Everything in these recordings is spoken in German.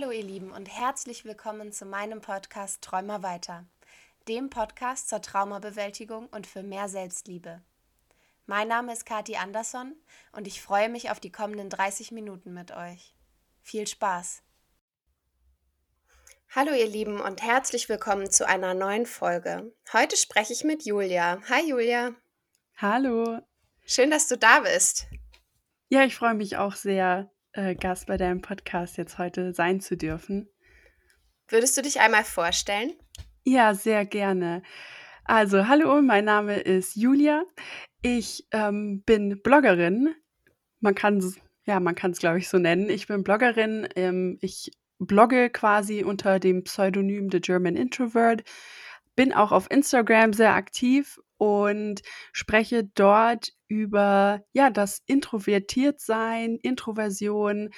Hallo ihr Lieben und herzlich willkommen zu meinem Podcast Träumer weiter, dem Podcast zur Traumabewältigung und für mehr Selbstliebe. Mein Name ist Kati Andersson und ich freue mich auf die kommenden 30 Minuten mit euch. Viel Spaß! Hallo ihr Lieben und herzlich willkommen zu einer neuen Folge. Heute spreche ich mit Julia. Hi Julia. Hallo. Schön, dass du da bist. Ja, ich freue mich auch sehr, äh, Gast bei deinem Podcast jetzt heute sein zu dürfen. Würdest du dich einmal vorstellen? Ja, sehr gerne. Also, hallo, mein Name ist Julia. Ich ähm, bin Bloggerin. Man kann es, ja, man kann es, glaube ich, so nennen. Ich bin Bloggerin. Ähm, ich blogge quasi unter dem Pseudonym The German Introvert. Bin auch auf Instagram sehr aktiv und spreche dort über ja das Introvertiertsein, Introversion,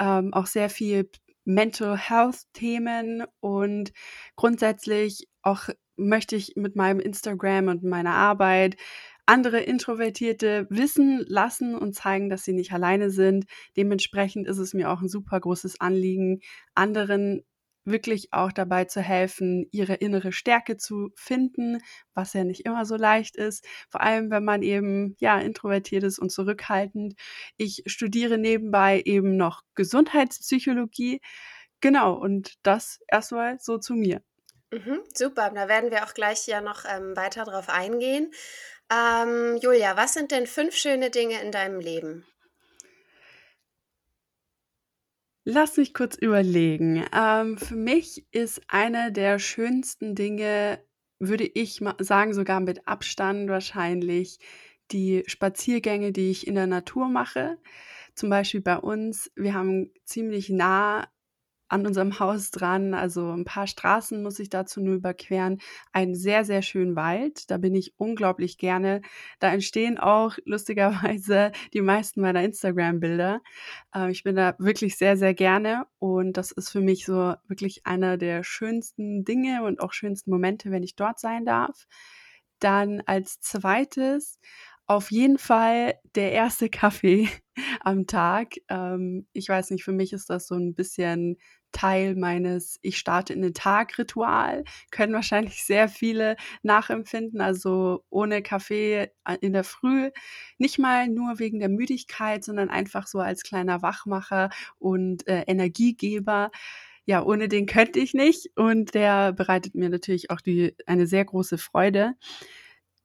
ähm, auch sehr viel Mental Health Themen und grundsätzlich auch möchte ich mit meinem Instagram und meiner Arbeit andere Introvertierte wissen lassen und zeigen, dass sie nicht alleine sind. Dementsprechend ist es mir auch ein super großes Anliegen, anderen wirklich auch dabei zu helfen, ihre innere Stärke zu finden, was ja nicht immer so leicht ist, vor allem wenn man eben ja introvertiert ist und zurückhaltend. Ich studiere nebenbei eben noch Gesundheitspsychologie. Genau, und das erstmal so zu mir. Mhm, super, da werden wir auch gleich ja noch ähm, weiter drauf eingehen. Ähm, Julia, was sind denn fünf schöne Dinge in deinem Leben? Lass mich kurz überlegen. Ähm, für mich ist eine der schönsten Dinge, würde ich sagen, sogar mit Abstand wahrscheinlich die Spaziergänge, die ich in der Natur mache. Zum Beispiel bei uns, wir haben ziemlich nah an unserem Haus dran, also ein paar Straßen muss ich dazu nur überqueren. Einen sehr, sehr schönen Wald, da bin ich unglaublich gerne. Da entstehen auch lustigerweise die meisten meiner Instagram-Bilder. Äh, ich bin da wirklich sehr, sehr gerne und das ist für mich so wirklich einer der schönsten Dinge und auch schönsten Momente, wenn ich dort sein darf. Dann als zweites auf jeden Fall der erste Kaffee am Tag. Ähm, ich weiß nicht, für mich ist das so ein bisschen Teil meines Ich starte in den Tag Ritual. Können wahrscheinlich sehr viele nachempfinden. Also ohne Kaffee äh, in der Früh. Nicht mal nur wegen der Müdigkeit, sondern einfach so als kleiner Wachmacher und äh, Energiegeber. Ja, ohne den könnte ich nicht. Und der bereitet mir natürlich auch die, eine sehr große Freude.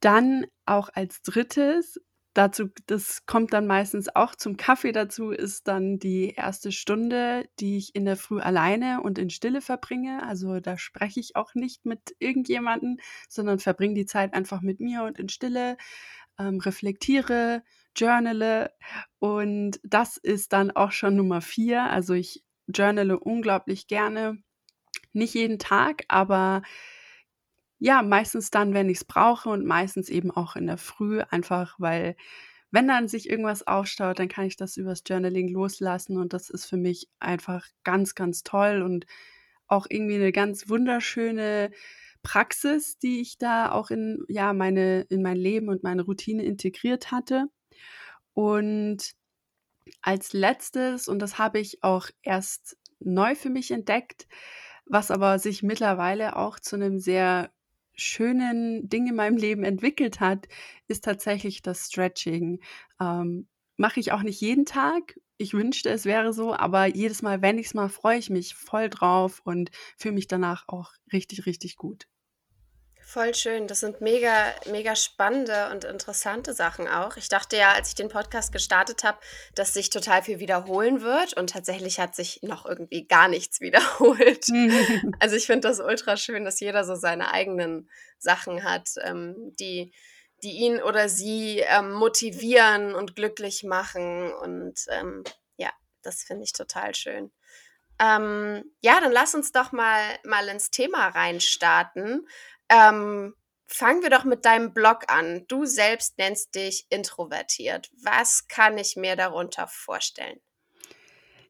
Dann auch als drittes dazu, das kommt dann meistens auch zum Kaffee dazu, ist dann die erste Stunde, die ich in der Früh alleine und in Stille verbringe. Also da spreche ich auch nicht mit irgendjemanden, sondern verbringe die Zeit einfach mit mir und in Stille, ähm, reflektiere, journale und das ist dann auch schon Nummer vier. Also ich journale unglaublich gerne. Nicht jeden Tag, aber ja, meistens dann, wenn ich es brauche und meistens eben auch in der Früh, einfach weil wenn dann sich irgendwas aufstaut, dann kann ich das übers Journaling loslassen und das ist für mich einfach ganz, ganz toll und auch irgendwie eine ganz wunderschöne Praxis, die ich da auch in ja, meine in mein Leben und meine Routine integriert hatte. Und als Letztes, und das habe ich auch erst neu für mich entdeckt, was aber sich mittlerweile auch zu einem sehr schönen Ding in meinem Leben entwickelt hat, ist tatsächlich das Stretching. Ähm, Mache ich auch nicht jeden Tag. Ich wünschte, es wäre so, aber jedes Mal, wenn ich es mal, freue ich mich voll drauf und fühle mich danach auch richtig, richtig gut. Voll schön. Das sind mega, mega spannende und interessante Sachen auch. Ich dachte ja, als ich den Podcast gestartet habe, dass sich total viel wiederholen wird. Und tatsächlich hat sich noch irgendwie gar nichts wiederholt. also ich finde das ultra schön, dass jeder so seine eigenen Sachen hat, ähm, die, die ihn oder sie ähm, motivieren und glücklich machen. Und ähm, ja, das finde ich total schön. Ähm, ja, dann lass uns doch mal, mal ins Thema reinstarten. Ähm, fangen wir doch mit deinem Blog an. Du selbst nennst dich introvertiert. Was kann ich mir darunter vorstellen?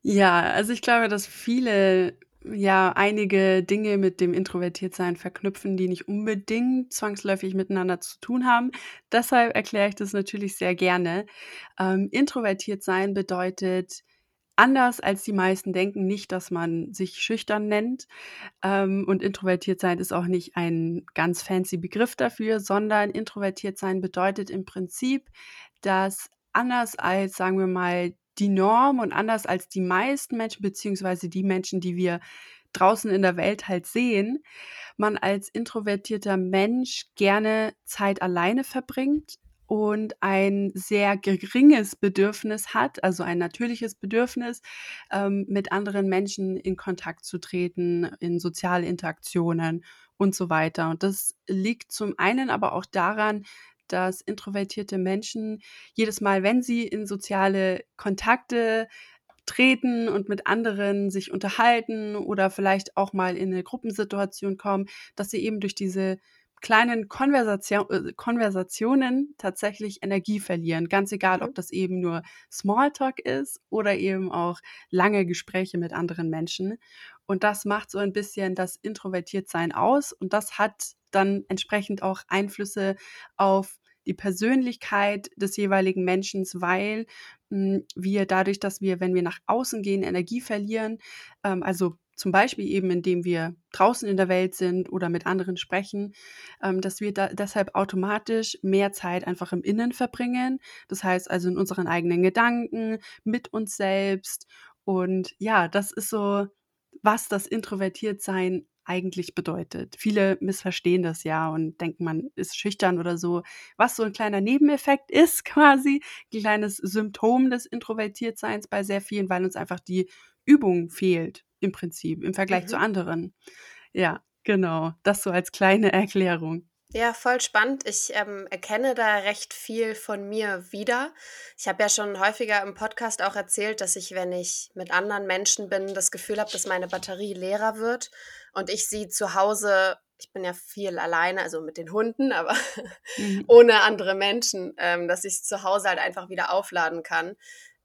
Ja, also ich glaube, dass viele ja einige Dinge mit dem Introvertiertsein verknüpfen, die nicht unbedingt zwangsläufig miteinander zu tun haben. Deshalb erkläre ich das natürlich sehr gerne. Ähm, introvertiert sein bedeutet anders als die meisten denken nicht, dass man sich schüchtern nennt. Ähm, und introvertiert sein ist auch nicht ein ganz fancy Begriff dafür, sondern introvertiert sein bedeutet im Prinzip, dass anders als, sagen wir mal, die Norm und anders als die meisten Menschen, beziehungsweise die Menschen, die wir draußen in der Welt halt sehen, man als introvertierter Mensch gerne Zeit alleine verbringt und ein sehr geringes Bedürfnis hat, also ein natürliches Bedürfnis, ähm, mit anderen Menschen in Kontakt zu treten, in soziale Interaktionen und so weiter. Und das liegt zum einen aber auch daran, dass introvertierte Menschen jedes Mal, wenn sie in soziale Kontakte treten und mit anderen sich unterhalten oder vielleicht auch mal in eine Gruppensituation kommen, dass sie eben durch diese kleinen Konversation, äh, Konversationen tatsächlich Energie verlieren. Ganz egal, ob das eben nur Smalltalk ist oder eben auch lange Gespräche mit anderen Menschen. Und das macht so ein bisschen das Introvertiertsein aus. Und das hat dann entsprechend auch Einflüsse auf die Persönlichkeit des jeweiligen Menschen, weil mh, hm, wir dadurch, dass wir, wenn wir nach außen gehen, Energie verlieren, ähm, also zum Beispiel eben, indem wir draußen in der Welt sind oder mit anderen sprechen, ähm, dass wir da deshalb automatisch mehr Zeit einfach im Innen verbringen. Das heißt also in unseren eigenen Gedanken, mit uns selbst. Und ja, das ist so, was das Introvertiertsein eigentlich bedeutet. Viele missverstehen das ja und denken, man ist schüchtern oder so, was so ein kleiner Nebeneffekt ist quasi, ein kleines Symptom des Introvertiertseins bei sehr vielen, weil uns einfach die Übung fehlt im Prinzip im Vergleich mhm. zu anderen. Ja, genau. Das so als kleine Erklärung. Ja, voll spannend. Ich ähm, erkenne da recht viel von mir wieder. Ich habe ja schon häufiger im Podcast auch erzählt, dass ich, wenn ich mit anderen Menschen bin, das Gefühl habe, dass meine Batterie leerer wird und ich sie zu Hause, ich bin ja viel alleine, also mit den Hunden, aber mhm. ohne andere Menschen, ähm, dass ich es zu Hause halt einfach wieder aufladen kann.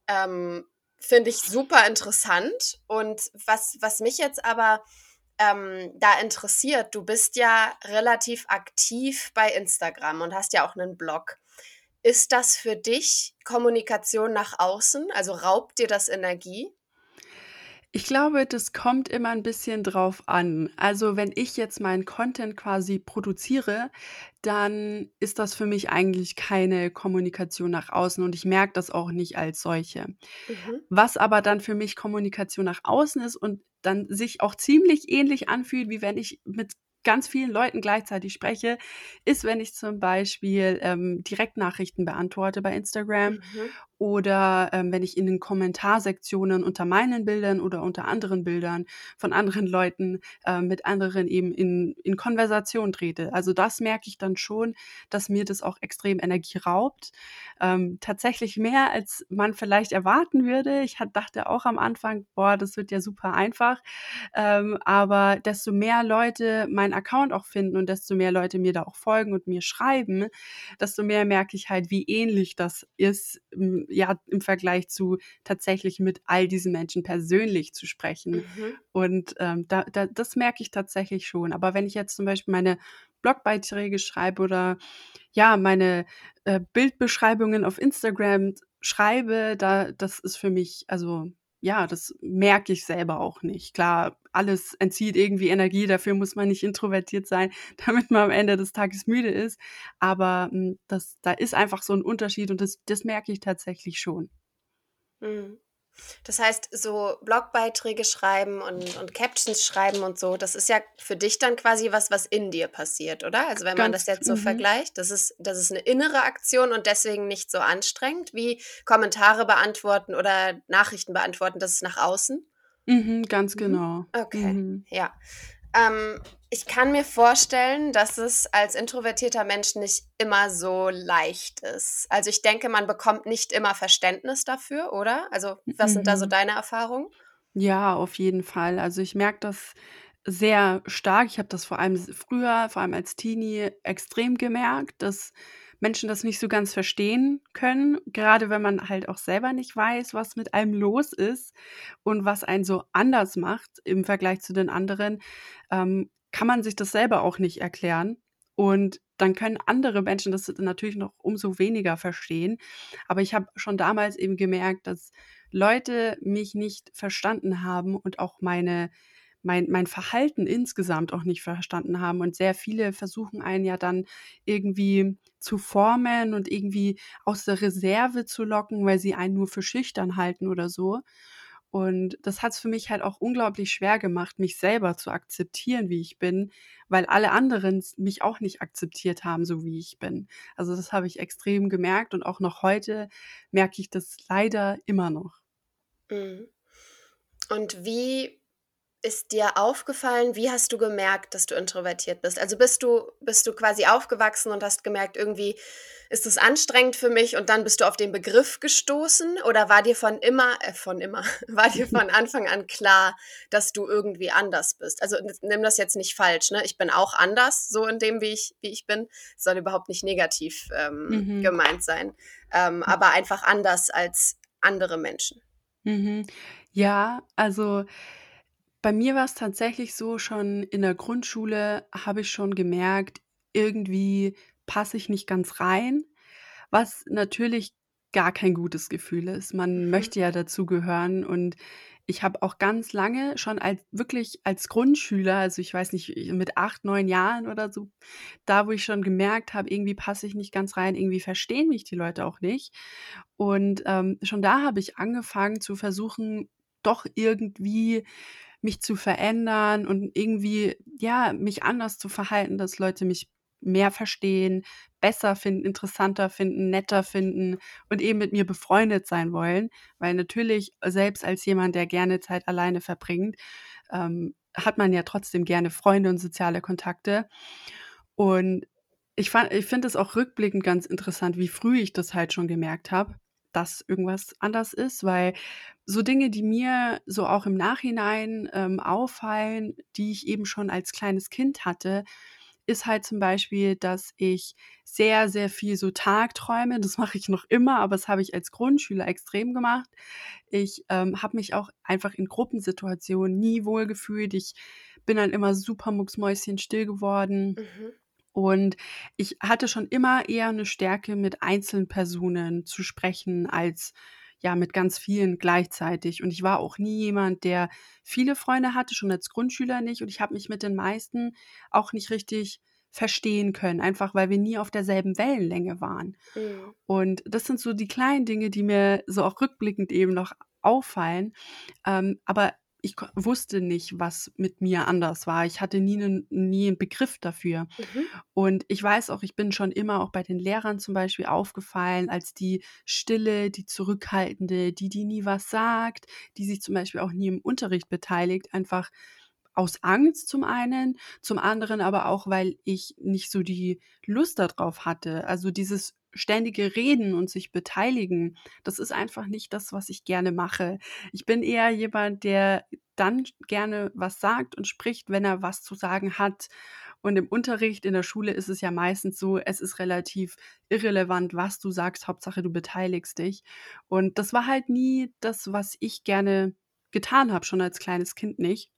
Ähm, Finde ich super interessant. Und was, was mich jetzt aber ähm, da interessiert, du bist ja relativ aktiv bei Instagram und hast ja auch einen Blog. Ist das für dich Kommunikation nach außen? Also raubt dir das Energie? Ich glaube, das kommt immer ein bisschen drauf an. Also, wenn ich jetzt meinen Content quasi produziere, dann ist das für mich eigentlich keine Kommunikation nach außen und ich merke das auch nicht als solche. Mhm. Was aber dann für mich Kommunikation nach außen ist und dann sich auch ziemlich ähnlich anfühlt, wie wenn ich mit ganz vielen Leuten gleichzeitig spreche, ist, wenn ich zum Beispiel ähm, Direktnachrichten beantworte bei Instagram mhm oder ähm, wenn ich in den Kommentarsektionen unter meinen Bildern oder unter anderen Bildern von anderen Leuten äh, mit anderen eben in, in Konversation trete. Also das merke ich dann schon, dass mir das auch extrem Energie raubt. Ähm, tatsächlich mehr, als man vielleicht erwarten würde. Ich hat, dachte auch am Anfang, boah, das wird ja super einfach. Ähm, aber desto mehr Leute meinen Account auch finden und desto mehr Leute mir da auch folgen und mir schreiben, desto mehr merke ich halt, wie ähnlich das ist ja, im Vergleich zu tatsächlich mit all diesen Menschen persönlich zu sprechen. Mhm. Und ähm, da, da, das merke ich tatsächlich schon. Aber wenn ich jetzt zum Beispiel meine Blogbeiträge schreibe oder ja, meine äh, Bildbeschreibungen auf Instagram schreibe, da, das ist für mich, also ja, das merke ich selber auch nicht. Klar, alles entzieht irgendwie Energie, dafür muss man nicht introvertiert sein, damit man am Ende des Tages müde ist. Aber hm, das, da ist einfach so ein Unterschied und das, das merke ich tatsächlich schon. Mhm. Das heißt, so Blogbeiträge schreiben und, und Captions schreiben und so, das ist ja für dich dann quasi was, was in dir passiert, oder? Also wenn man das jetzt so mhm. vergleicht, das ist, das ist eine innere Aktion und deswegen nicht so anstrengend wie Kommentare beantworten oder Nachrichten beantworten, das ist nach außen. Mhm, ganz mhm. genau. Okay, mhm. ja. Ähm, ich kann mir vorstellen, dass es als introvertierter Mensch nicht immer so leicht ist. Also ich denke, man bekommt nicht immer Verständnis dafür, oder? Also was mhm. sind da so mhm. deine Erfahrungen? Ja, auf jeden Fall. Also ich merke das sehr stark. Ich habe das vor allem früher, vor allem als Teenie, extrem gemerkt, dass Menschen das nicht so ganz verstehen können, gerade wenn man halt auch selber nicht weiß, was mit einem los ist und was einen so anders macht im Vergleich zu den anderen, ähm, kann man sich das selber auch nicht erklären. Und dann können andere Menschen das natürlich noch umso weniger verstehen. Aber ich habe schon damals eben gemerkt, dass Leute mich nicht verstanden haben und auch meine mein mein Verhalten insgesamt auch nicht verstanden haben und sehr viele versuchen einen ja dann irgendwie zu formen und irgendwie aus der Reserve zu locken, weil sie einen nur für schüchtern halten oder so. Und das hat es für mich halt auch unglaublich schwer gemacht, mich selber zu akzeptieren, wie ich bin, weil alle anderen mich auch nicht akzeptiert haben, so wie ich bin. Also, das habe ich extrem gemerkt und auch noch heute merke ich das leider immer noch. Mhm. Und wie ist dir aufgefallen wie hast du gemerkt, dass du introvertiert bist? Also, bist du bist du quasi aufgewachsen und hast gemerkt, irgendwie ist es anstrengend für mich und dann bist du auf den Begriff gestoßen oder war dir von immer äh, von immer war dir von Anfang an klar, dass du irgendwie anders bist? Also, nimm das jetzt nicht falsch, ne? Ich bin auch anders, so in dem, wie ich wie ich bin. Soll überhaupt nicht negativ, ähm, Mhm. gemeint sein, ähm, aber einfach anders als andere Menschen. Mhm. Ja, also bei mir war es tatsächlich so, schon in der Grundschule habe ich schon gemerkt, irgendwie passe ich nicht ganz rein, was natürlich gar kein gutes Gefühl ist. Man Mhm. möchte ja dazugehören und ich habe auch ganz lange schon als wirklich als Grundschüler, also ich weiß nicht, mit 8, 9 Jahren oder so, da, wo ich schon gemerkt habe, irgendwie passe ich nicht ganz rein, irgendwie verstehen mich die Leute auch nicht. Und, ähm, schon da habe ich angefangen zu versuchen, doch irgendwie mich zu verändern und irgendwie, ja, mich anders zu verhalten, dass Leute mich mehr verstehen, besser finden, interessanter finden, netter finden und eben mit mir befreundet sein wollen. Weil natürlich, selbst als jemand, der gerne Zeit alleine verbringt, ähm, hat man ja trotzdem gerne Freunde und soziale Kontakte. Und ich ich finde es auch rückblickend ganz interessant, wie früh ich das halt schon gemerkt habe, dass irgendwas anders ist, weil so Dinge, die mir so auch im Nachhinein, ähm, auffallen, die ich eben schon als kleines Kind hatte, ist halt zum Beispiel, dass ich sehr, sehr viel so Tagträume. Das mache ich noch immer, aber das habe ich als Grundschüler extrem gemacht. Ich, ähm, habe mich auch einfach in Gruppensituationen nie wohlgefühlt. Ich bin dann immer super mucksmäuschenstill geworden. Mhm. Und ich hatte schon immer eher 'ne Stärke, mit Einzelpersonen zu sprechen als, ja, mit ganz vielen gleichzeitig. Und ich war auch nie jemand, der viele Freunde hatte, schon als Grundschüler nicht. Und ich habe mich mit den meisten auch nicht richtig verstehen können, einfach weil wir nie auf derselben Wellenlänge waren. Mhm. Und das sind so die kleinen Dinge, die mir so auch rückblickend eben noch auffallen. Ähm, aber ich wusste nicht, was mit mir anders war. Ich hatte nie 'nen nie 'n Begriff dafür. Mhm. Und ich weiß auch, ich bin schon immer auch bei den Lehrern zum Beispiel aufgefallen als die Stille, die Zurückhaltende, die, die nie was sagt, die sich zum Beispiel auch nie im Unterricht beteiligt, einfach aus Angst zum einen, zum anderen aber auch, weil ich nicht so die Lust da drauf hatte. Also, dieses ständige Reden und sich beteiligen, das ist einfach nicht das, was ich gerne mache. Ich bin eher jemand, der dann gerne was sagt und spricht, wenn er was zu sagen hat. Und im Unterricht in der Schule ist es ja meistens so, es ist relativ irrelevant, was du sagst, Hauptsache du beteiligst dich. Und das war halt nie das, was ich gerne getan habe, schon als kleines Kind nicht.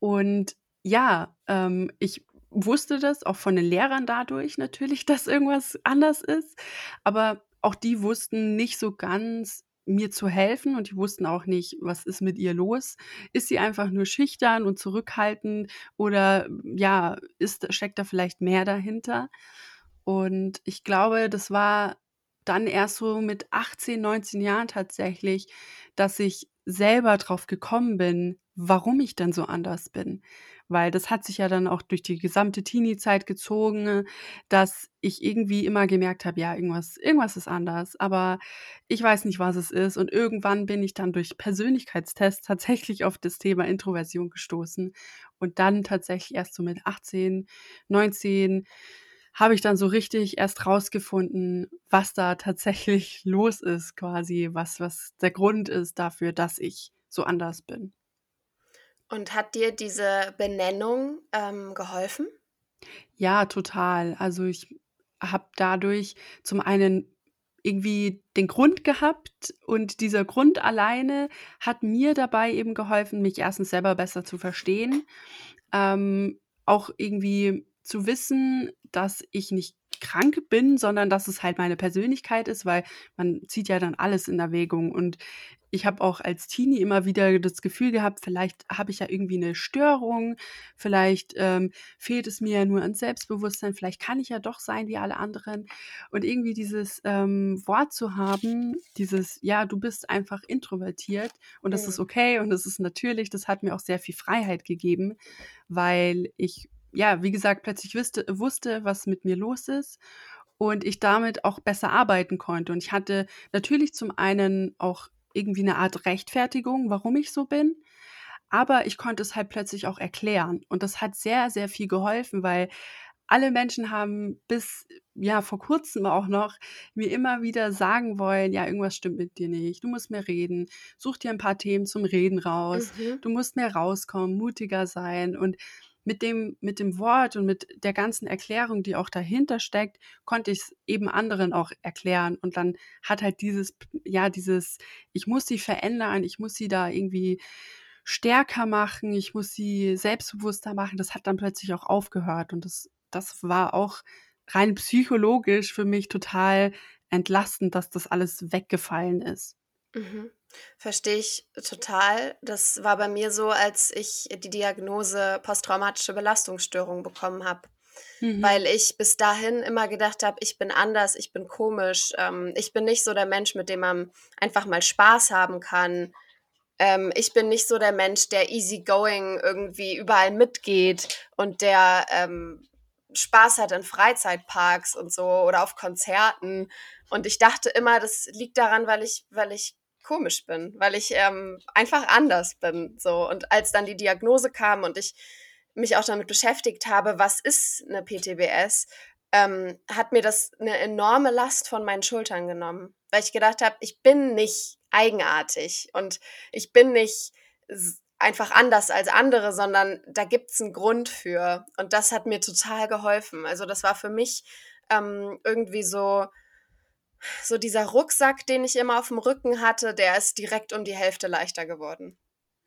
Und ja, ähm, ich wusste das auch von den Lehrern dadurch natürlich, dass irgendwas anders ist, aber auch die wussten nicht so ganz, mir zu helfen und die wussten auch nicht, was ist mit ihr los? Ist sie einfach nur schüchtern und zurückhaltend oder, ja, ist steckt da vielleicht mehr dahinter? Und ich glaube, das war dann erst so mit 18, 19 Jahren tatsächlich, dass ich selber drauf gekommen bin, warum ich denn so anders bin. Weil das hat sich ja dann auch durch die gesamte Teenie-Zeit gezogen, dass ich irgendwie immer gemerkt habe, ja, irgendwas irgendwas ist anders, aber ich weiß nicht, was es ist. Und irgendwann bin ich dann durch Persönlichkeitstests tatsächlich auf das Thema Introversion gestoßen. Und dann tatsächlich erst so mit 18, 19 habe ich dann so richtig erst rausgefunden, was da tatsächlich los ist quasi, was was der Grund ist dafür, dass ich so anders bin. Und hat dir diese Benennung, ähm, geholfen? Ja, total. Also, ich habe dadurch zum einen irgendwie den Grund gehabt und dieser Grund alleine hat mir dabei eben geholfen, mich erstens selber besser zu verstehen, ähm, auch irgendwie zu wissen, dass ich nicht ich krank bin, sondern dass es halt meine Persönlichkeit ist, weil man zieht ja dann alles in Erwägung. Und ich habe auch als Teenie immer wieder das Gefühl gehabt, vielleicht habe ich ja irgendwie eine Störung, vielleicht ähm, fehlt es mir ja nur an Selbstbewusstsein, vielleicht kann ich ja doch sein wie alle anderen. Und irgendwie dieses ähm, Wort zu haben, dieses, ja, du bist einfach introvertiert und das ist Mhm. okay und das ist natürlich, das hat mir auch sehr viel Freiheit gegeben, weil ich, ja, wie gesagt, plötzlich wusste, wusste, was mit mir los ist und ich damit auch besser arbeiten konnte. Und ich hatte natürlich zum einen auch irgendwie eine Art Rechtfertigung, warum ich so bin, aber ich konnte es halt plötzlich auch erklären. Und das hat sehr, sehr viel geholfen, weil alle Menschen haben bis, ja, vor Kurzem auch noch mir immer wieder sagen wollen: „Ja, irgendwas stimmt mit dir nicht. Du musst mehr reden. Such dir ein paar Themen zum Reden raus. Mhm. Du musst mehr rauskommen, mutiger sein.“ Und mit dem mit dem Wort und mit der ganzen Erklärung, die auch dahinter steckt, konnte ich's eben anderen auch erklären. Und dann hat halt dieses ja, dieses: „Ich muss sie verändern, ich muss sie da irgendwie stärker machen, ich muss sie selbstbewusster machen“, das hat dann plötzlich auch aufgehört. Und das das war auch rein psychologisch für mich total entlastend, dass das alles weggefallen ist. Mhm. Verstehe ich total. Das war bei mir so, als ich die Diagnose posttraumatische Belastungsstörung bekommen habe, Mhm. weil ich bis dahin immer gedacht habe, ich bin anders, ich bin komisch, ähm, ich bin nicht so der Mensch, mit dem man einfach mal Spaß haben kann. Ähm, ich bin nicht so der Mensch, der easygoing irgendwie überall mitgeht und der ähm, Spaß hat in Freizeitparks und so oder auf Konzerten. Und ich dachte immer, das liegt daran, weil ich, weil ich komisch bin, weil ich ähm, einfach anders bin. So. Und als dann die Diagnose kam und ich mich auch damit beschäftigt habe, was ist eine PTBS, ähm, hat mir das eine enorme Last von meinen Schultern genommen, weil ich gedacht habe, ich bin nicht eigenartig und ich bin nicht einfach anders als andere, sondern da gibt's einen Grund für. Und das hat mir total geholfen. Also das war für mich ähm, irgendwie so, so dieser Rucksack, den ich immer auf dem Rücken hatte, der ist direkt um die Hälfte leichter geworden.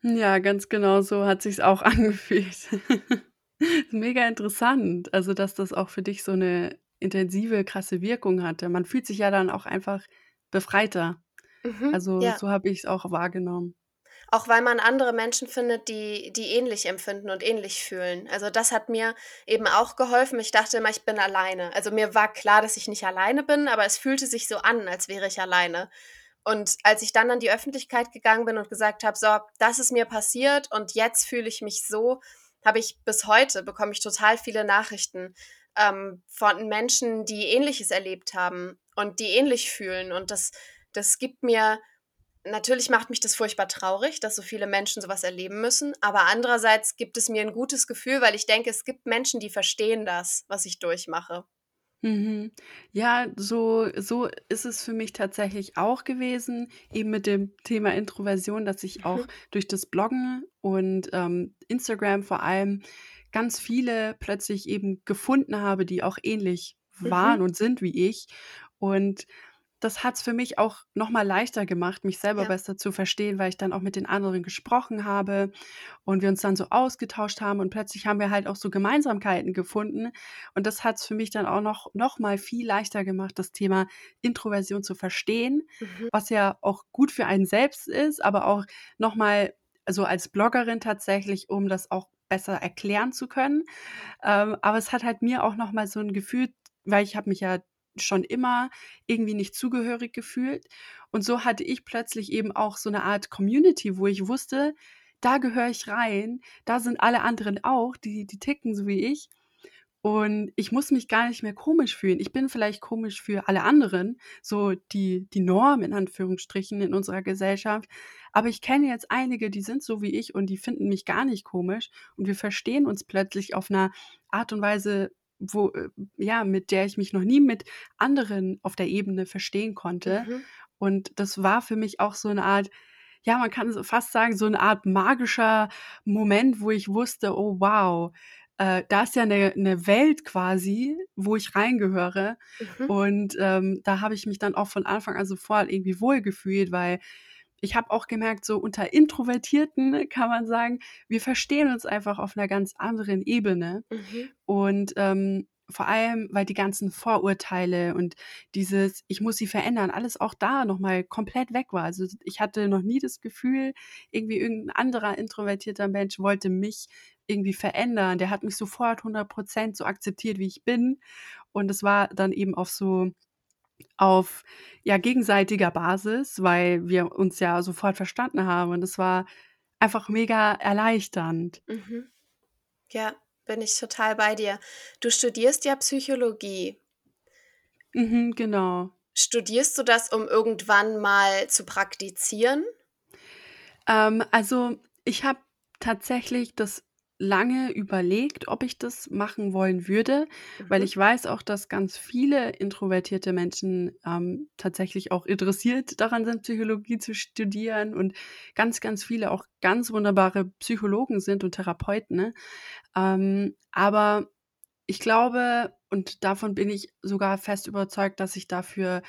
Ja, ganz genau so hat sich's auch angefühlt. Mega interessant, also, dass das auch für dich so eine intensive, krasse Wirkung hatte. Man fühlt sich ja dann auch einfach befreiter. Mhm, Also, ja. so habe ich's auch wahrgenommen. Auch weil man andere Menschen findet, die die ähnlich empfinden und ähnlich fühlen. Also, das hat mir eben auch geholfen. Ich dachte immer, ich bin alleine. Also, mir war klar, dass ich nicht alleine bin, aber es fühlte sich so an, als wäre ich alleine. Und als ich dann an die Öffentlichkeit gegangen bin und gesagt habe: „So, das ist mir passiert und jetzt fühle ich mich so“, habe ich bis heute bekomme ich total viele Nachrichten, ähm, von Menschen, die Ähnliches erlebt haben und die ähnlich fühlen. Und das das gibt mir Natürlich macht mich das furchtbar traurig, dass so viele Menschen so was erleben müssen, aber andererseits gibt es mir 'n gutes Gefühl, weil ich denke, es gibt Menschen, die verstehen das, was ich durchmache. Mhm. Ja, so so ist es für mich tatsächlich auch gewesen, eben mit dem Thema Introversion, dass ich Mhm, auch durch das Bloggen und, ähm, Instagram vor allem ganz viele plötzlich eben gefunden habe, die auch ähnlich waren mhm, und sind wie ich. Und das hat's für mich auch noch mal leichter gemacht, mich selber ja, besser zu verstehen, weil ich dann auch mit den anderen gesprochen habe und wir uns dann so ausgetauscht haben und plötzlich haben wir halt auch so Gemeinsamkeiten gefunden. Und das hat es für mich dann auch noch noch mal viel leichter gemacht, das Thema Introversion zu verstehen, mhm, was ja auch gut für einen selbst ist, aber auch noch mal so als Bloggerin tatsächlich, um das auch besser erklären zu können. Ähm, aber es hat halt mir auch noch mal so ein Gefühl weil ich habe mich ja schon immer irgendwie nicht zugehörig gefühlt. Und so hatte ich plötzlich eben auch so eine Art Community, wo ich wusste, da gehöre ich rein, da sind alle anderen auch, die die ticken so wie ich. Und ich muss mich gar nicht mehr komisch fühlen. Ich bin vielleicht komisch für alle anderen, so die die Norm in Anführungsstrichen in unserer Gesellschaft. Aber ich kenne jetzt einige, die sind so wie ich und die finden mich gar nicht komisch und wir verstehen uns plötzlich auf einer Art und Weise, wo äh, ja, mit der ich mich noch nie mit anderen auf der Ebene verstehen konnte. mhm, Und das war für mich auch so eine Art ja, man kann fast sagen, so eine Art magischer Moment, wo ich wusste: „Oh wow, äh, da ist ja eine 'ne Welt quasi, wo ich reingehöre.“ mhm, Und, ähm, da habe ich mich dann auch von Anfang an sofort irgendwie wohlgefühlt, weil ich habe auch gemerkt, so unter Introvertierten kann man sagen, wir verstehen uns einfach auf einer ganz anderen Ebene. mhm, Und, ähm, vor allem, weil die ganzen Vorurteile und dieses, ich muss sie verändern, alles auch da nochmal komplett weg war. Also ich hatte noch nie das Gefühl, irgendwie irgendein anderer introvertierter Mensch wollte mich irgendwie verändern. Der hat mich sofort 100 Prozent so akzeptiert, wie ich bin. Und es war dann eben auf so auf ja gegenseitiger Basis, weil wir uns ja sofort verstanden haben und es war einfach mega erleichternd. Mhm. Ja, bin ich total bei dir. Du studierst ja Psychologie. Mhm, genau. Studierst du das, um irgendwann mal zu praktizieren? Ähm, also ich habe tatsächlich das lange überlegt, ob ich das machen wollen würde, weil Mhm. ich weiß auch, dass ganz viele introvertierte Menschen ähm, tatsächlich auch interessiert daran sind, Psychologie zu studieren und ganz, ganz viele auch ganz wunderbare Psychologen sind und Therapeuten. Ne? Ähm, aber ich glaube, und davon bin ich sogar fest überzeugt, dass ich dafür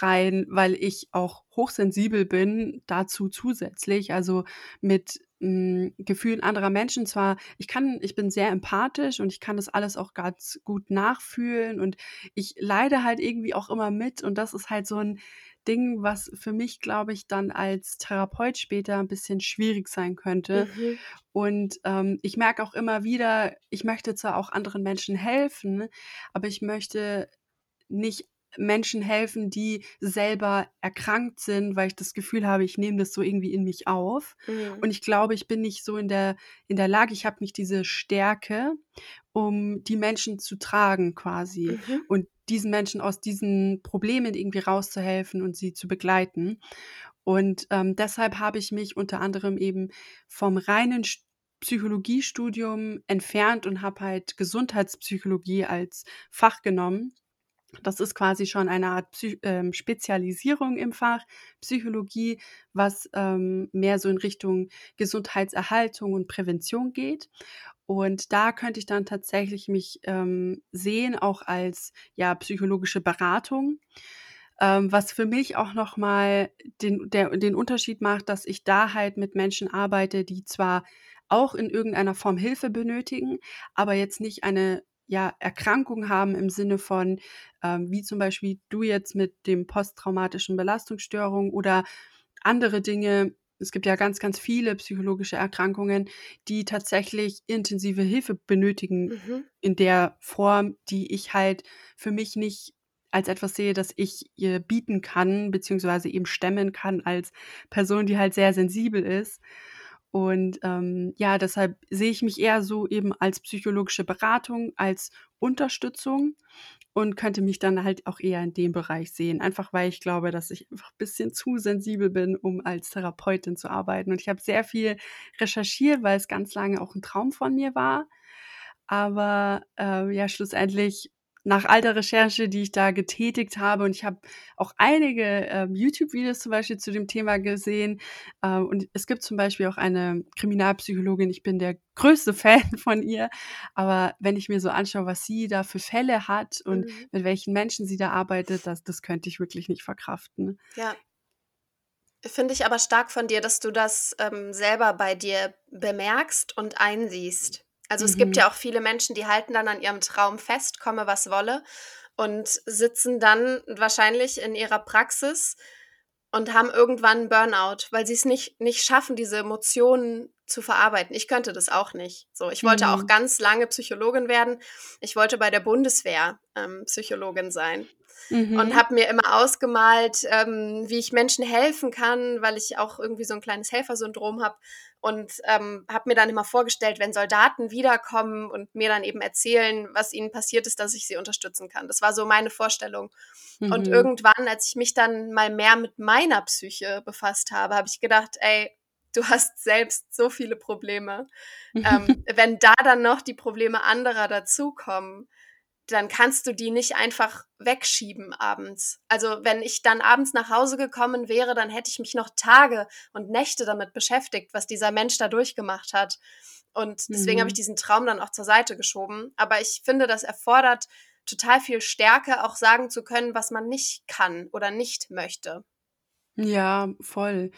rein weil ich auch hochsensibel bin, dazu zusätzlich, also mit, hm, Gefühlen anderer Menschen zwar ich kann ich bin sehr empathisch und ich kann das alles auch ganz gut nachfühlen und ich leide halt irgendwie auch immer mit und das ist halt so 'n Ding, was für mich, glaube ich, dann als Therapeut später 'n bisschen schwierig sein könnte. Mhm. Und, ähm, ich merke auch immer wieder, ich möchte zwar auch anderen Menschen helfen, aber ich möchte nicht Menschen helfen, die selber erkrankt sind, weil ich das Gefühl habe, ich nehme das so irgendwie in mich auf. Mhm. Und ich glaube, ich bin nicht so in der in der Lage ich habe nicht diese Stärke, um die Menschen zu tragen quasi Mhm. und diesen Menschen aus diesen Problemen irgendwie rauszuhelfen und sie zu begleiten. Und, ähm, deshalb habe ich mich unter anderem eben vom reinen St Psychologiestudium entfernt und habe halt Gesundheitspsychologie als Fach genommen. Das ist quasi schon eine Art Psy ähm, Spezialisierung im Fach Psychologie, was, ähm, mehr so in Richtung Gesundheitserhaltung und Prävention geht. Und da könnte ich dann tatsächlich mich, ähm, sehen auch als, ja, psychologische Beratung, ähm, was für mich auch noch mal den der den Unterschied macht, dass ich da halt mit Menschen arbeite, die zwar auch in irgendeiner Form Hilfe benötigen, aber jetzt nicht eine, ja, Erkrankung haben im Sinne von, ähm, wie zum Beispiel du jetzt mit dem posttraumatischen Belastungsstörung oder andere Dinge. Es gibt ja ganz, ganz viele psychologische Erkrankungen, die tatsächlich intensive Hilfe benötigen Mhm. in der Form, die ich halt für mich nicht als etwas sehe, das ich ihr bieten kann, beziehungsweise eben stemmen kann als Person, die halt sehr sensibel ist. Und, ähm, ja, deshalb sehe ich mich eher so eben als psychologische Beratung, als Unterstützung und könnte mich dann halt auch eher in dem Bereich sehen, einfach weil ich glaube, dass ich einfach bisschen zu sensibel bin, um als Therapeutin zu arbeiten. Und ich habe sehr viel recherchiert, weil es ganz lange auch 'n Traum von mir war. Aber, äh, ja, schlussendlich nach all der Recherche, die ich da getätigt habe und ich habe auch einige, ähm, YouTube-Videos zum Beispiel zu dem Thema gesehen, äh, und es gibt zum Beispiel auch eine Kriminalpsychologin, ich bin der größte Fan von ihr, aber wenn ich mir so anschaue, was sie da für Fälle hat und Mhm. mit welchen Menschen sie da arbeitet, das das könnte ich wirklich nicht verkraften. Ja. Finde ich aber stark von dir, dass du das, ähm, selber bei dir bemerkst und einsiehst. Also, es gibt Mhm. ja auch viele Menschen, die halten dann an ihrem Traum fest, komme was wolle, und sitzen dann wahrscheinlich in ihrer Praxis und haben irgendwann 'n Burnout, weil sie's nicht nicht schaffen, diese Emotionen zu verarbeiten. Ich könnte das auch nicht. So, ich wollte auch Mhm. ganz lange Psychologin werden. Ich wollte bei der Bundeswehr, ähm, Psychologin sein und Mhm. habe mir immer ausgemalt, ähm, wie ich Menschen helfen kann, weil ich auch irgendwie so 'n kleines Helfersyndrom habe und, ähm, habe mir dann immer vorgestellt, wenn Soldaten wiederkommen und mir dann eben erzählen, was ihnen passiert ist, dass ich sie unterstützen kann. Das war so meine Vorstellung. Und Mhm. irgendwann, als ich mich dann mal mehr mit meiner Psyche befasst habe, habe ich gedacht: „Ey, du hast selbst so viele Probleme. Ähm, wenn da dann noch die Probleme anderer dazukommen, dann kannst du die nicht einfach wegschieben abends.“ Also, wenn ich dann abends nach Hause gekommen wäre, dann hätte ich mich noch Tage und Nächte damit beschäftigt, was dieser Mensch da durchgemacht hat. Und deswegen habe ich Mhm. diesen Traum dann auch zur Seite geschoben. Aber ich finde, das erfordert total viel Stärke, auch sagen zu können, was man nicht kann oder nicht möchte. Ja, voll.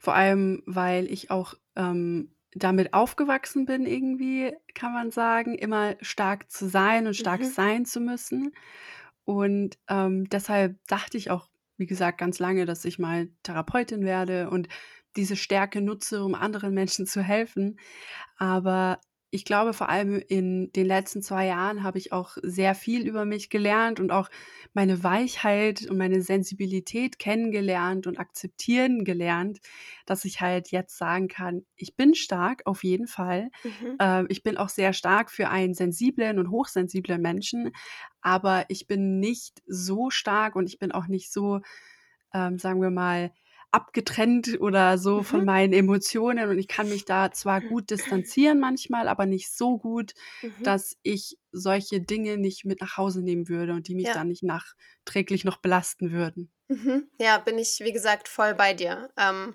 Vor allem, weil ich auch, ähm damit aufgewachsen bin irgendwie, kann man sagen, immer stark zu sein und stark Mhm. sein zu müssen. Und, ähm, deshalb dachte ich auch, wie gesagt, ganz lange, dass ich mal Therapeutin werde und diese Stärke nutze, um anderen Menschen zu helfen. Aber ich glaube, vor allem in den letzten 2 Jahren habe ich auch sehr viel über mich gelernt und auch meine Weichheit und meine Sensibilität kennengelernt und akzeptieren gelernt, dass ich halt jetzt sagen kann: „Ich bin stark, auf jeden Fall.“ Mhm. Ähm, ich bin auch sehr stark für einen sensiblen und hochsensiblen Menschen, aber ich bin nicht so stark und ich bin auch nicht so, ähm, sagen wir mal, abgetrennt oder so von Mhm. meinen Emotionen und ich kann mich da zwar gut distanzieren manchmal, aber nicht so gut, Mhm. dass ich solche Dinge nicht mit nach Hause nehmen würde und die mich Ja. dann nicht nachträglich noch belasten würden. Mhm. Ja, bin ich, wie gesagt, voll bei dir. Ähm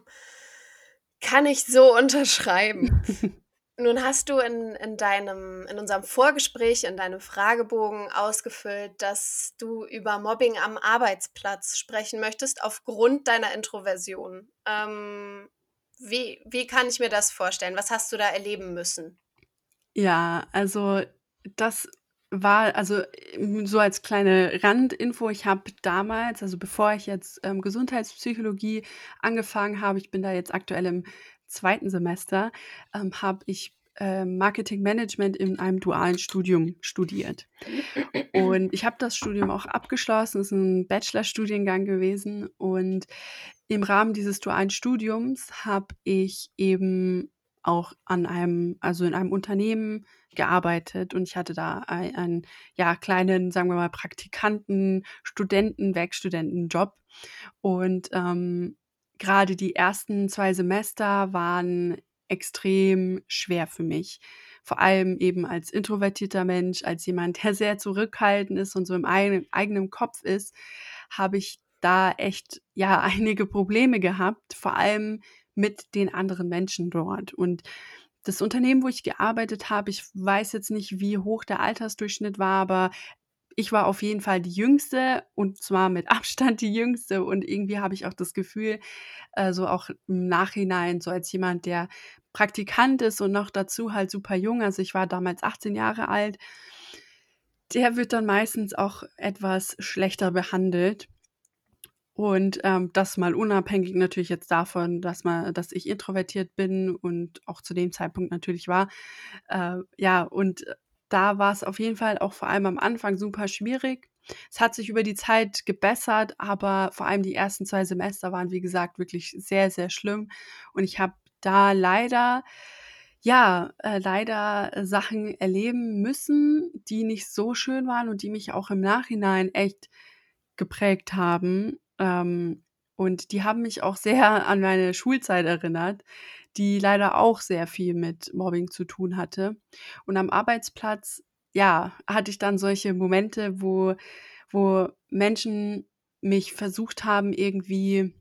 kann ich so unterschreiben. Nun hast du in in deinem in unserem Vorgespräch, in deinem Fragebogen ausgefüllt, dass du über Mobbing am Arbeitsplatz sprechen möchtest aufgrund deiner Introversion. Ähm, wie wie kann ich mir das vorstellen? Was hast du da erleben müssen? Ja, also das war also, ähm, so als kleine Randinfo, ich habe damals also bevor ich jetzt, ähm, Gesundheitspsychologie angefangen habe, ich bin da jetzt aktuell im zweiten Semester, ähm, habe ich, ähm, Marketingmanagement in einem dualen Studium studiert. Und ich habe das Studium auch abgeschlossen, ist 'n Bachelorstudiengang gewesen und im Rahmen dieses dualen Studiums habe ich eben auch an einem also in einem Unternehmen gearbeitet und ich hatte da ei einen, ja, kleinen, sagen wir mal, Praktikanten, Studenten Werkstudentenjob. Und, ähm, grade die ersten 2 Semester waren extrem schwer für mich. Vor allem eben als introvertierter Mensch, als jemand, der sehr zurückhaltend ist und so im eigenen Kopf ist, habe ich da echt, ja, einige Probleme gehabt, vor allem mit den anderen Menschen dort. Und das Unternehmen, wo ich gearbeitet habe, ich weiß jetzt nicht, wie hoch der Altersdurchschnitt war, aber ich war auf jeden Fall die Jüngste und zwar mit Abstand die Jüngste und irgendwie habe ich auch das Gefühl, äh, so auch im Nachhinein, so als jemand, der Praktikant ist und noch dazu halt super jung, also ich war damals 18 Jahre alt der wird dann meistens auch etwas schlechter behandelt. Und, ähm, das mal unabhängig natürlich jetzt davon, dass ma dass ich introvertiert bin und auch zu dem Zeitpunkt natürlich war. Äh, ja, und da war's auf jeden Fall auch vor allem am Anfang super schwierig. Es hat sich über die Zeit gebessert, aber vor allem die ersten 2 Semester waren, wie gesagt, wirklich sehr, sehr schlimm. Und ich habe da leider ja, äh, leider Sachen erleben müssen, die nicht so schön waren und die mich auch im Nachhinein echt geprägt haben. Ähm, und die haben mich auch sehr an meine Schulzeit erinnert, die leider auch sehr viel mit Mobbing zu tun hatte. Und am Arbeitsplatz, ja, hatte ich dann solche Momente, wo wo Menschen mich versucht haben, irgendwie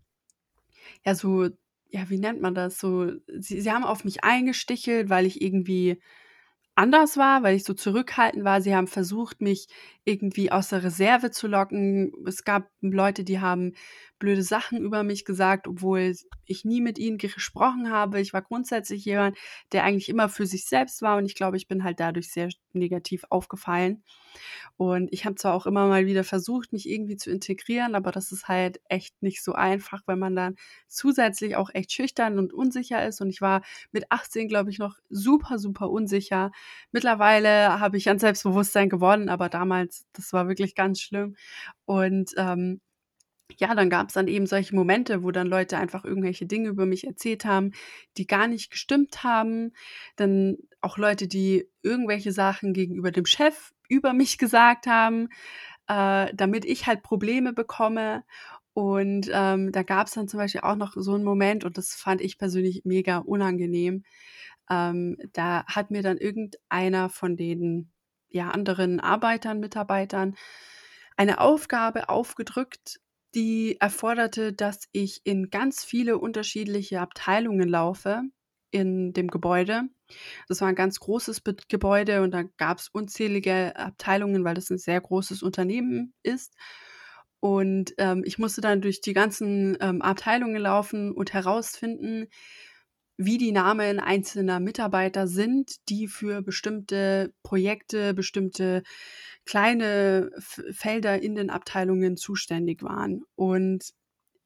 ja, so ja, wie nennt man das? So sie sie haben auf mich eingestichelt, weil ich irgendwie anders war, weil ich so zurückhaltend war. Sie haben versucht, mich irgendwie aus der Reserve zu locken. Es gab Leute, die haben blöde Sachen über mich gesagt, obwohl ich nie mit ihnen gesprochen habe. Ich war grundsätzlich jemand, der eigentlich immer für sich selbst war und ich glaube, ich bin halt dadurch sehr negativ aufgefallen. Und ich habe zwar auch immer mal wieder versucht, mich irgendwie zu integrieren, aber das ist halt echt nicht so einfach, wenn man dann zusätzlich auch echt schüchtern und unsicher ist. Und ich war mit 18, glaube ich, noch super, super unsicher. Mittlerweile habe ich an Selbstbewusstsein gewonnen, aber damals, das war wirklich ganz schlimm. Und, ähm, ja, dann gab's dann eben solche Momente, wo dann Leute einfach irgendwelche Dinge über mich erzählt haben, die gar nicht gestimmt haben. Dann auch Leute, die irgendwelche Sachen gegenüber dem Chef über mich gesagt haben, äh, damit ich halt Probleme bekomme. Und, ähm, da gab's dann zum Beispiel auch noch so 'n Moment und das fand ich persönlich mega unangenehm. Ähm, da hat mir dann irgendeiner von den, ja, anderen Arbeitern, Mitarbeitern eine Aufgabe aufgedrückt, die erforderte, dass ich in ganz viele unterschiedliche Abteilungen laufe in dem Gebäude. Das war 'n ganz großes Bet Gebäude und da gab's unzählige Abteilungen, weil das 'n sehr großes Unternehmen ist. Und, ähm, ich musste dann durch die ganzen, ähm, Abteilungen laufen und herausfinden wie die Namen einzelner Mitarbeiter sind, die für bestimmte Projekte, bestimmte kleine Felder in den Abteilungen zuständig waren. Und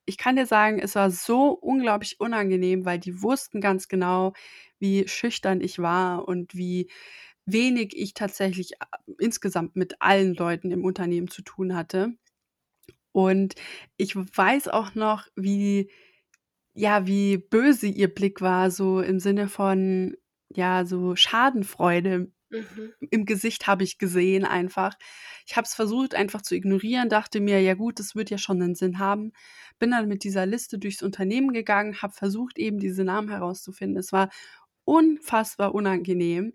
ich kann dir sagen, es war so unglaublich unangenehm, weil die wussten ganz genau, wie schüchtern ich war und wie wenig ich tatsächlich äh, insgesamt mit allen Leuten im Unternehmen zu tun hatte. Und ich weiß auch noch, wie ja, wie böse ihr Blick war, so im Sinne von, ja, so Schadenfreude Mhm. im Gesicht habe ich gesehen einfach. Ich habe es versucht einfach zu ignorieren, dachte mir: „Ja gut, das wird ja schon einen Sinn haben.“ Bin dann mit dieser Liste durchs Unternehmen gegangen, habe versucht, eben diese Namen herauszufinden. Es war unfassbar unangenehm.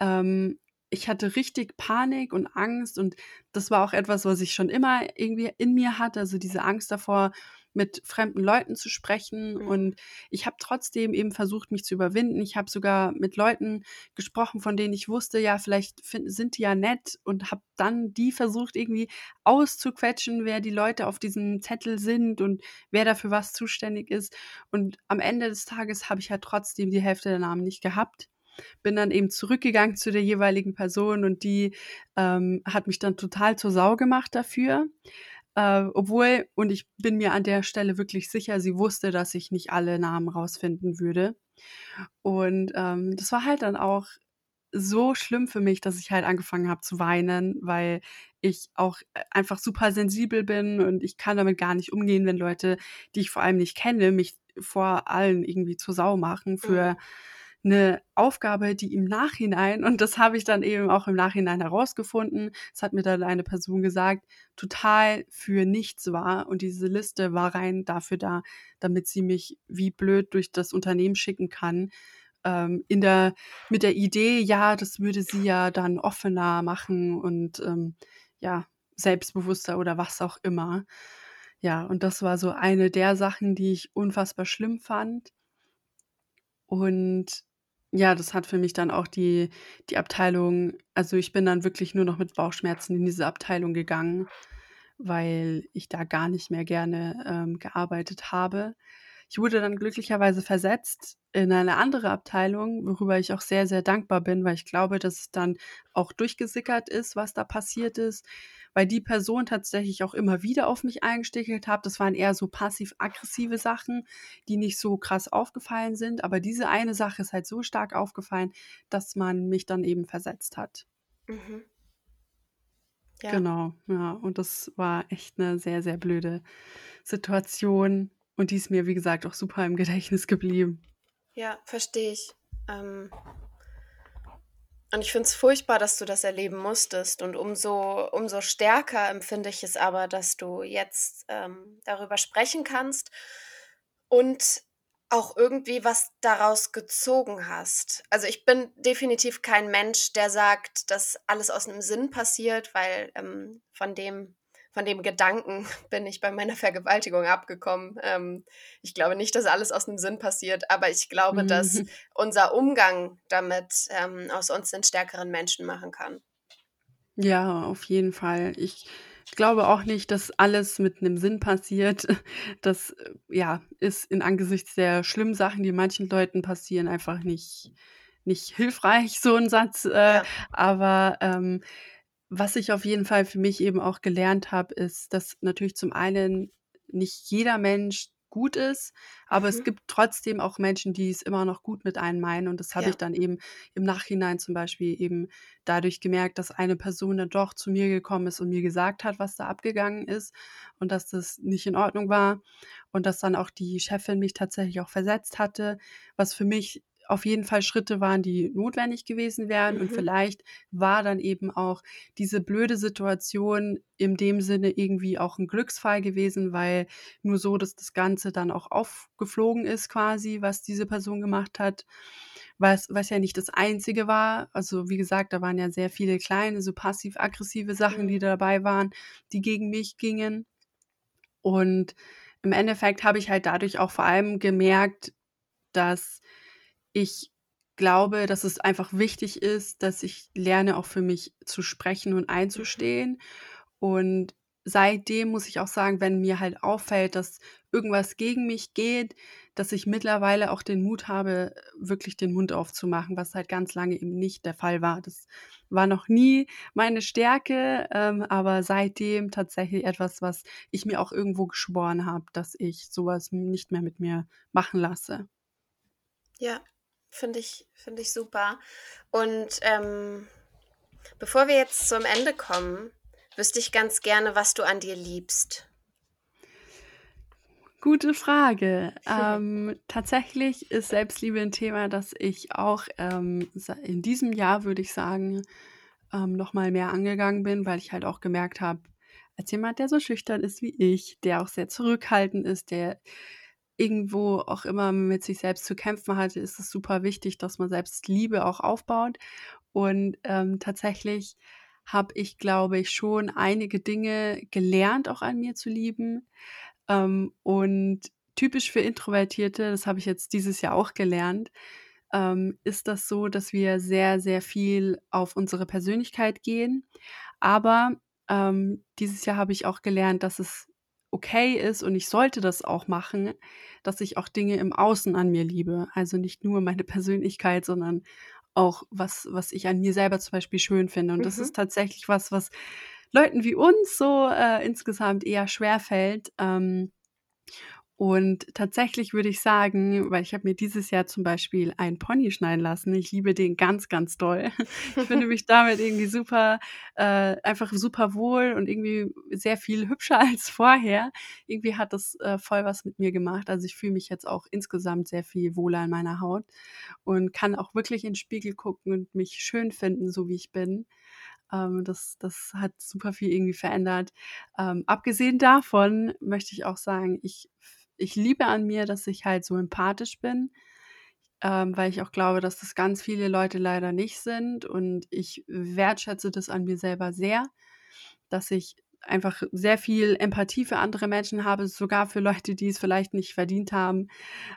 Ähm, ich hatte richtig Panik und Angst und das war auch etwas, was ich schon immer irgendwie in mir hatte, also diese Angst davor, mit fremden Leuten zu sprechen. Mhm. Und ich habe trotzdem eben versucht, mich zu überwinden. Ich habe sogar mit Leuten gesprochen, von denen ich wusste, ja, vielleicht find, sind die ja nett und habe dann die versucht, irgendwie auszuquetschen, wer die Leute auf diesem Zettel sind und wer dafür was zuständig ist. Und am Ende des Tages habe ich halt trotzdem die Hälfte der Namen nicht gehabt bin dann eben zurückgegangen zu der jeweiligen Person und die ähm, hat mich dann total zur Sau gemacht dafür. Äh, obwohl, und ich bin mir an der Stelle wirklich sicher, sie wusste, dass ich nicht alle Namen rausfinden würde. Und ähm, das war halt dann auch so schlimm für mich, dass ich halt angefangen habe zu weinen, weil ich auch äh, einfach super sensibel bin und ich kann damit gar nicht umgehen, wenn Leute, die ich vor allem nicht kenne, mich vor allen irgendwie zur Sau machen für Mhm. Eine Aufgabe, die im Nachhinein und das habe ich dann eben auch im Nachhinein herausgefunden, das hat mir dann eine Person gesagt, total für nichts war und diese Liste war rein dafür da, damit sie mich wie blöd durch das Unternehmen schicken kann, ähm, in der mit der Idee, ja, das würde sie ja dann offener machen und, ähm, ja, selbstbewusster oder was auch immer. Ja, und das war so eine der Sachen, die ich unfassbar schlimm fand. Und ja, das hat für mich dann auch die die Abteilung also, ich bin dann wirklich nur noch mit Bauchschmerzen in diese Abteilung gegangen, weil ich da gar nicht mehr gerne, ähm, gearbeitet habe. Ich wurde dann glücklicherweise versetzt in eine andere Abteilung, worüber ich auch sehr, sehr dankbar bin, weil ich glaube, dass es dann auch durchgesickert ist, was da passiert ist, weil die Person tatsächlich auch immer wieder auf mich eingestichelt hat. Das waren eher so passiv-aggressive Sachen, die nicht so krass aufgefallen sind, aber diese eine Sache ist halt so stark aufgefallen, dass man mich dann eben versetzt hat. Mhm. Ja. Genau, ja, und das war echt eine sehr, sehr blöde Situation und die ist mir, wie gesagt, auch super im Gedächtnis geblieben. Ja, verstehe ich. Ähm, und ich finde es furchtbar, dass du das erleben musstest. Und umso, umso stärker empfinde ich es aber, dass du jetzt ähm, darüber sprechen kannst und auch irgendwie was daraus gezogen hast. Also ich bin definitiv kein Mensch, der sagt, dass alles aus einem Sinn passiert, weil ähm, von dem von dem Gedanken bin ich bei meiner Vergewaltigung abgekommen. Ähm, ich glaube nicht, dass alles aus einem Sinn passiert, aber ich glaube, dass Mhm. unser Umgang damit ähm, aus uns einen stärkeren Menschen machen kann. Ja, auf jeden Fall. Ich glaube auch nicht, dass alles mit 'nem Sinn passiert. Das, äh, ja, ist in angesichts der schlimmen Sachen, die manchen Leuten passieren, einfach nicht nicht hilfreich, so 'n Satz. Äh, Ja. aber, ähm, was ich auf jeden Fall für mich eben auch gelernt habe, ist, dass natürlich zum einen nicht jeder Mensch gut ist, aber es Mhm. gibt trotzdem auch Menschen, die es immer noch gut mit einem meinen. Und das habe ich Ja. dann eben im Nachhinein zum Beispiel eben dadurch gemerkt, dass eine Person dann doch zu mir gekommen ist und mir gesagt hat, was da abgegangen ist und dass das nicht in Ordnung war und dass dann auch die Chefin mich tatsächlich auch versetzt hatte, was für mich auf jeden Fall Schritte waren, die notwendig gewesen wären und Mhm. vielleicht war dann eben auch diese blöde Situation in dem Sinne irgendwie auch 'n Glücksfall gewesen, weil nur so, dass das Ganze dann auch aufgeflogen ist quasi, was diese Person gemacht hat, was was ja nicht das Einzige war. Also, wie gesagt, da waren ja sehr viele kleine, so passiv-aggressive Sachen, die Mhm. dabei waren, die gegen mich gingen. Und im Endeffekt habe ich halt dadurch auch vor allem gemerkt, dass ich glaube, dass es einfach wichtig ist, dass ich lerne, auch für mich zu sprechen und Mhm. einzustehen. Und seitdem muss ich auch sagen, wenn mir halt auffällt, dass irgendwas gegen mich geht, dass ich mittlerweile auch den Mut habe, wirklich den Mund aufzumachen, was halt ganz lange eben nicht der Fall war. Das war noch nie meine Stärke, ähm, aber seitdem tatsächlich etwas, was ich mir auch irgendwo geschworen habe, dass ich sowas nicht mehr mit mir machen lasse. Ja, finde ich, finde ich super. Und ähm, bevor wir jetzt zum Ende kommen, wüsste ich ganz gerne, was du an dir liebst. Gute Frage. Ähm, tatsächlich ist Selbstliebe ein Thema, das ich auch ähm, in diesem Jahr, würde ich sagen, ähm, noch mal mehr angegangen bin, weil ich halt auch gemerkt habe, als jemand, der so schüchtern ist wie ich, der auch sehr zurückhaltend ist, der irgendwo auch immer mit sich selbst zu kämpfen hatte, ist es super wichtig, dass man Selbstliebe auch aufbaut. Und ähm, tatsächlich habe ich, glaube ich, schon einige Dinge gelernt, auch an mir zu lieben. Ähm, und typisch für Introvertierte, das habe ich jetzt dieses Jahr auch gelernt, ähm, ist das so, dass wir sehr, sehr viel auf unsere Persönlichkeit gehen. Aber ähm, dieses Jahr habe ich auch gelernt, dass es okay ist und ich sollte das auch machen, dass ich auch Dinge im Außen an mir liebe. Also nicht nur meine Persönlichkeit, sondern auch was, was ich an mir selber zum Beispiel schön finde. Und mhm. das ist tatsächlich was, was Leuten wie uns so äh, insgesamt eher schwer fällt. Ähm, und tatsächlich würde ich sagen, weil ich habe mir dieses Jahr zum Beispiel einen Pony schneiden lassen. Ich liebe den ganz, ganz doll. Ich finde mich damit irgendwie super, äh, einfach super wohl und irgendwie sehr viel hübscher als vorher. Irgendwie hat das äh, voll was mit mir gemacht. Also ich fühle mich jetzt auch insgesamt sehr viel wohler in meiner Haut und kann auch wirklich in den Spiegel gucken und mich schön finden, so wie ich bin. Ähm, das, das hat super viel irgendwie verändert. Ähm, abgesehen davon möchte ich auch sagen, ich, ich liebe an mir, dass ich halt so empathisch bin, ähm, weil ich auch glaube, dass das ganz viele Leute leider nicht sind. Und ich wertschätze das an mir selber sehr, dass ich einfach sehr viel Empathie für andere Menschen habe, sogar für Leute, die es vielleicht nicht verdient haben.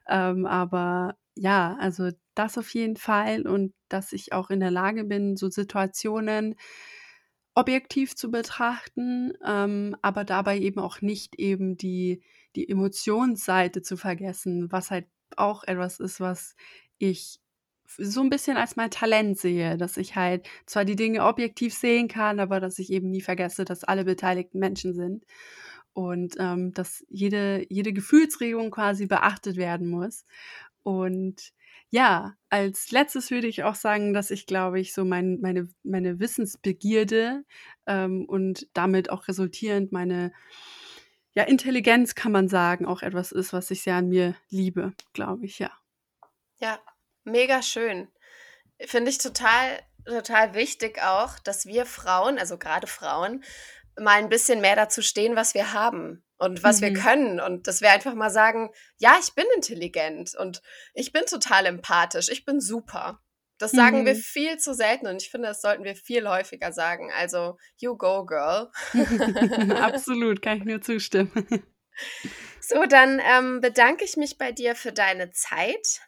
Ähm, aber ja, also das auf jeden Fall und dass ich auch in der Lage bin, so Situationen objektiv zu betrachten, ähm, aber dabei eben auch nicht eben die, die Emotionsseite zu vergessen, was halt auch etwas ist, was ich so ein bisschen als mein Talent sehe, dass ich halt zwar die Dinge objektiv sehen kann, aber dass ich eben nie vergesse, dass alle beteiligten Menschen sind und ähm, dass jede, jede Gefühlsregung quasi beachtet werden muss. Und ja, als letztes würde ich auch sagen, dass ich, glaube ich, so mein, meine, meine Wissensbegierde ähm, und damit auch resultierend meine ja, Intelligenz, kann man sagen, auch etwas ist, was ich sehr an mir liebe, glaube ich, ja. Ja, mega schön. Finde ich total, total wichtig auch, dass wir Frauen, also gerade Frauen, mal ein bisschen mehr dazu stehen, was wir haben und was mhm. wir können und dass wir einfach mal sagen, ja, ich bin intelligent und ich bin total empathisch, ich bin super. Das sagen mhm. wir viel zu selten und ich finde, das sollten wir viel häufiger sagen. Also, you go, girl. Absolut, kann ich nur zustimmen. So, dann ähm, bedanke ich mich bei dir für deine Zeit.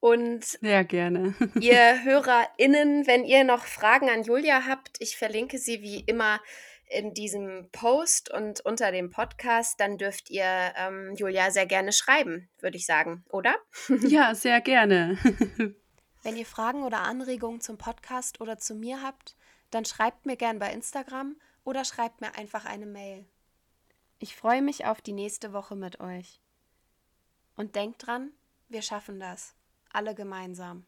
Und sehr gerne. ihr HörerInnen, wenn ihr noch Fragen an Julia habt, ich verlinke sie wie immer in diesem Post und unter dem Podcast, dann dürft ihr ähm, Julia sehr gerne schreiben, würde ich sagen, oder? Ja, sehr gerne. Wenn ihr Fragen oder Anregungen zum Podcast oder zu mir habt, dann schreibt mir gern bei Instagram oder schreibt mir einfach eine Mail. Ich freue mich auf die nächste Woche mit euch. Und denkt dran, wir schaffen das. Alle gemeinsam.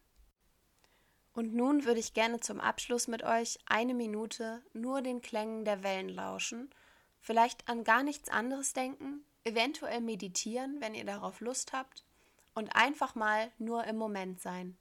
Und nun würde ich gerne zum Abschluss mit euch eine Minute nur den Klängen der Wellen lauschen, vielleicht an gar nichts anderes denken, eventuell meditieren, wenn ihr darauf Lust habt, und einfach mal nur im Moment sein.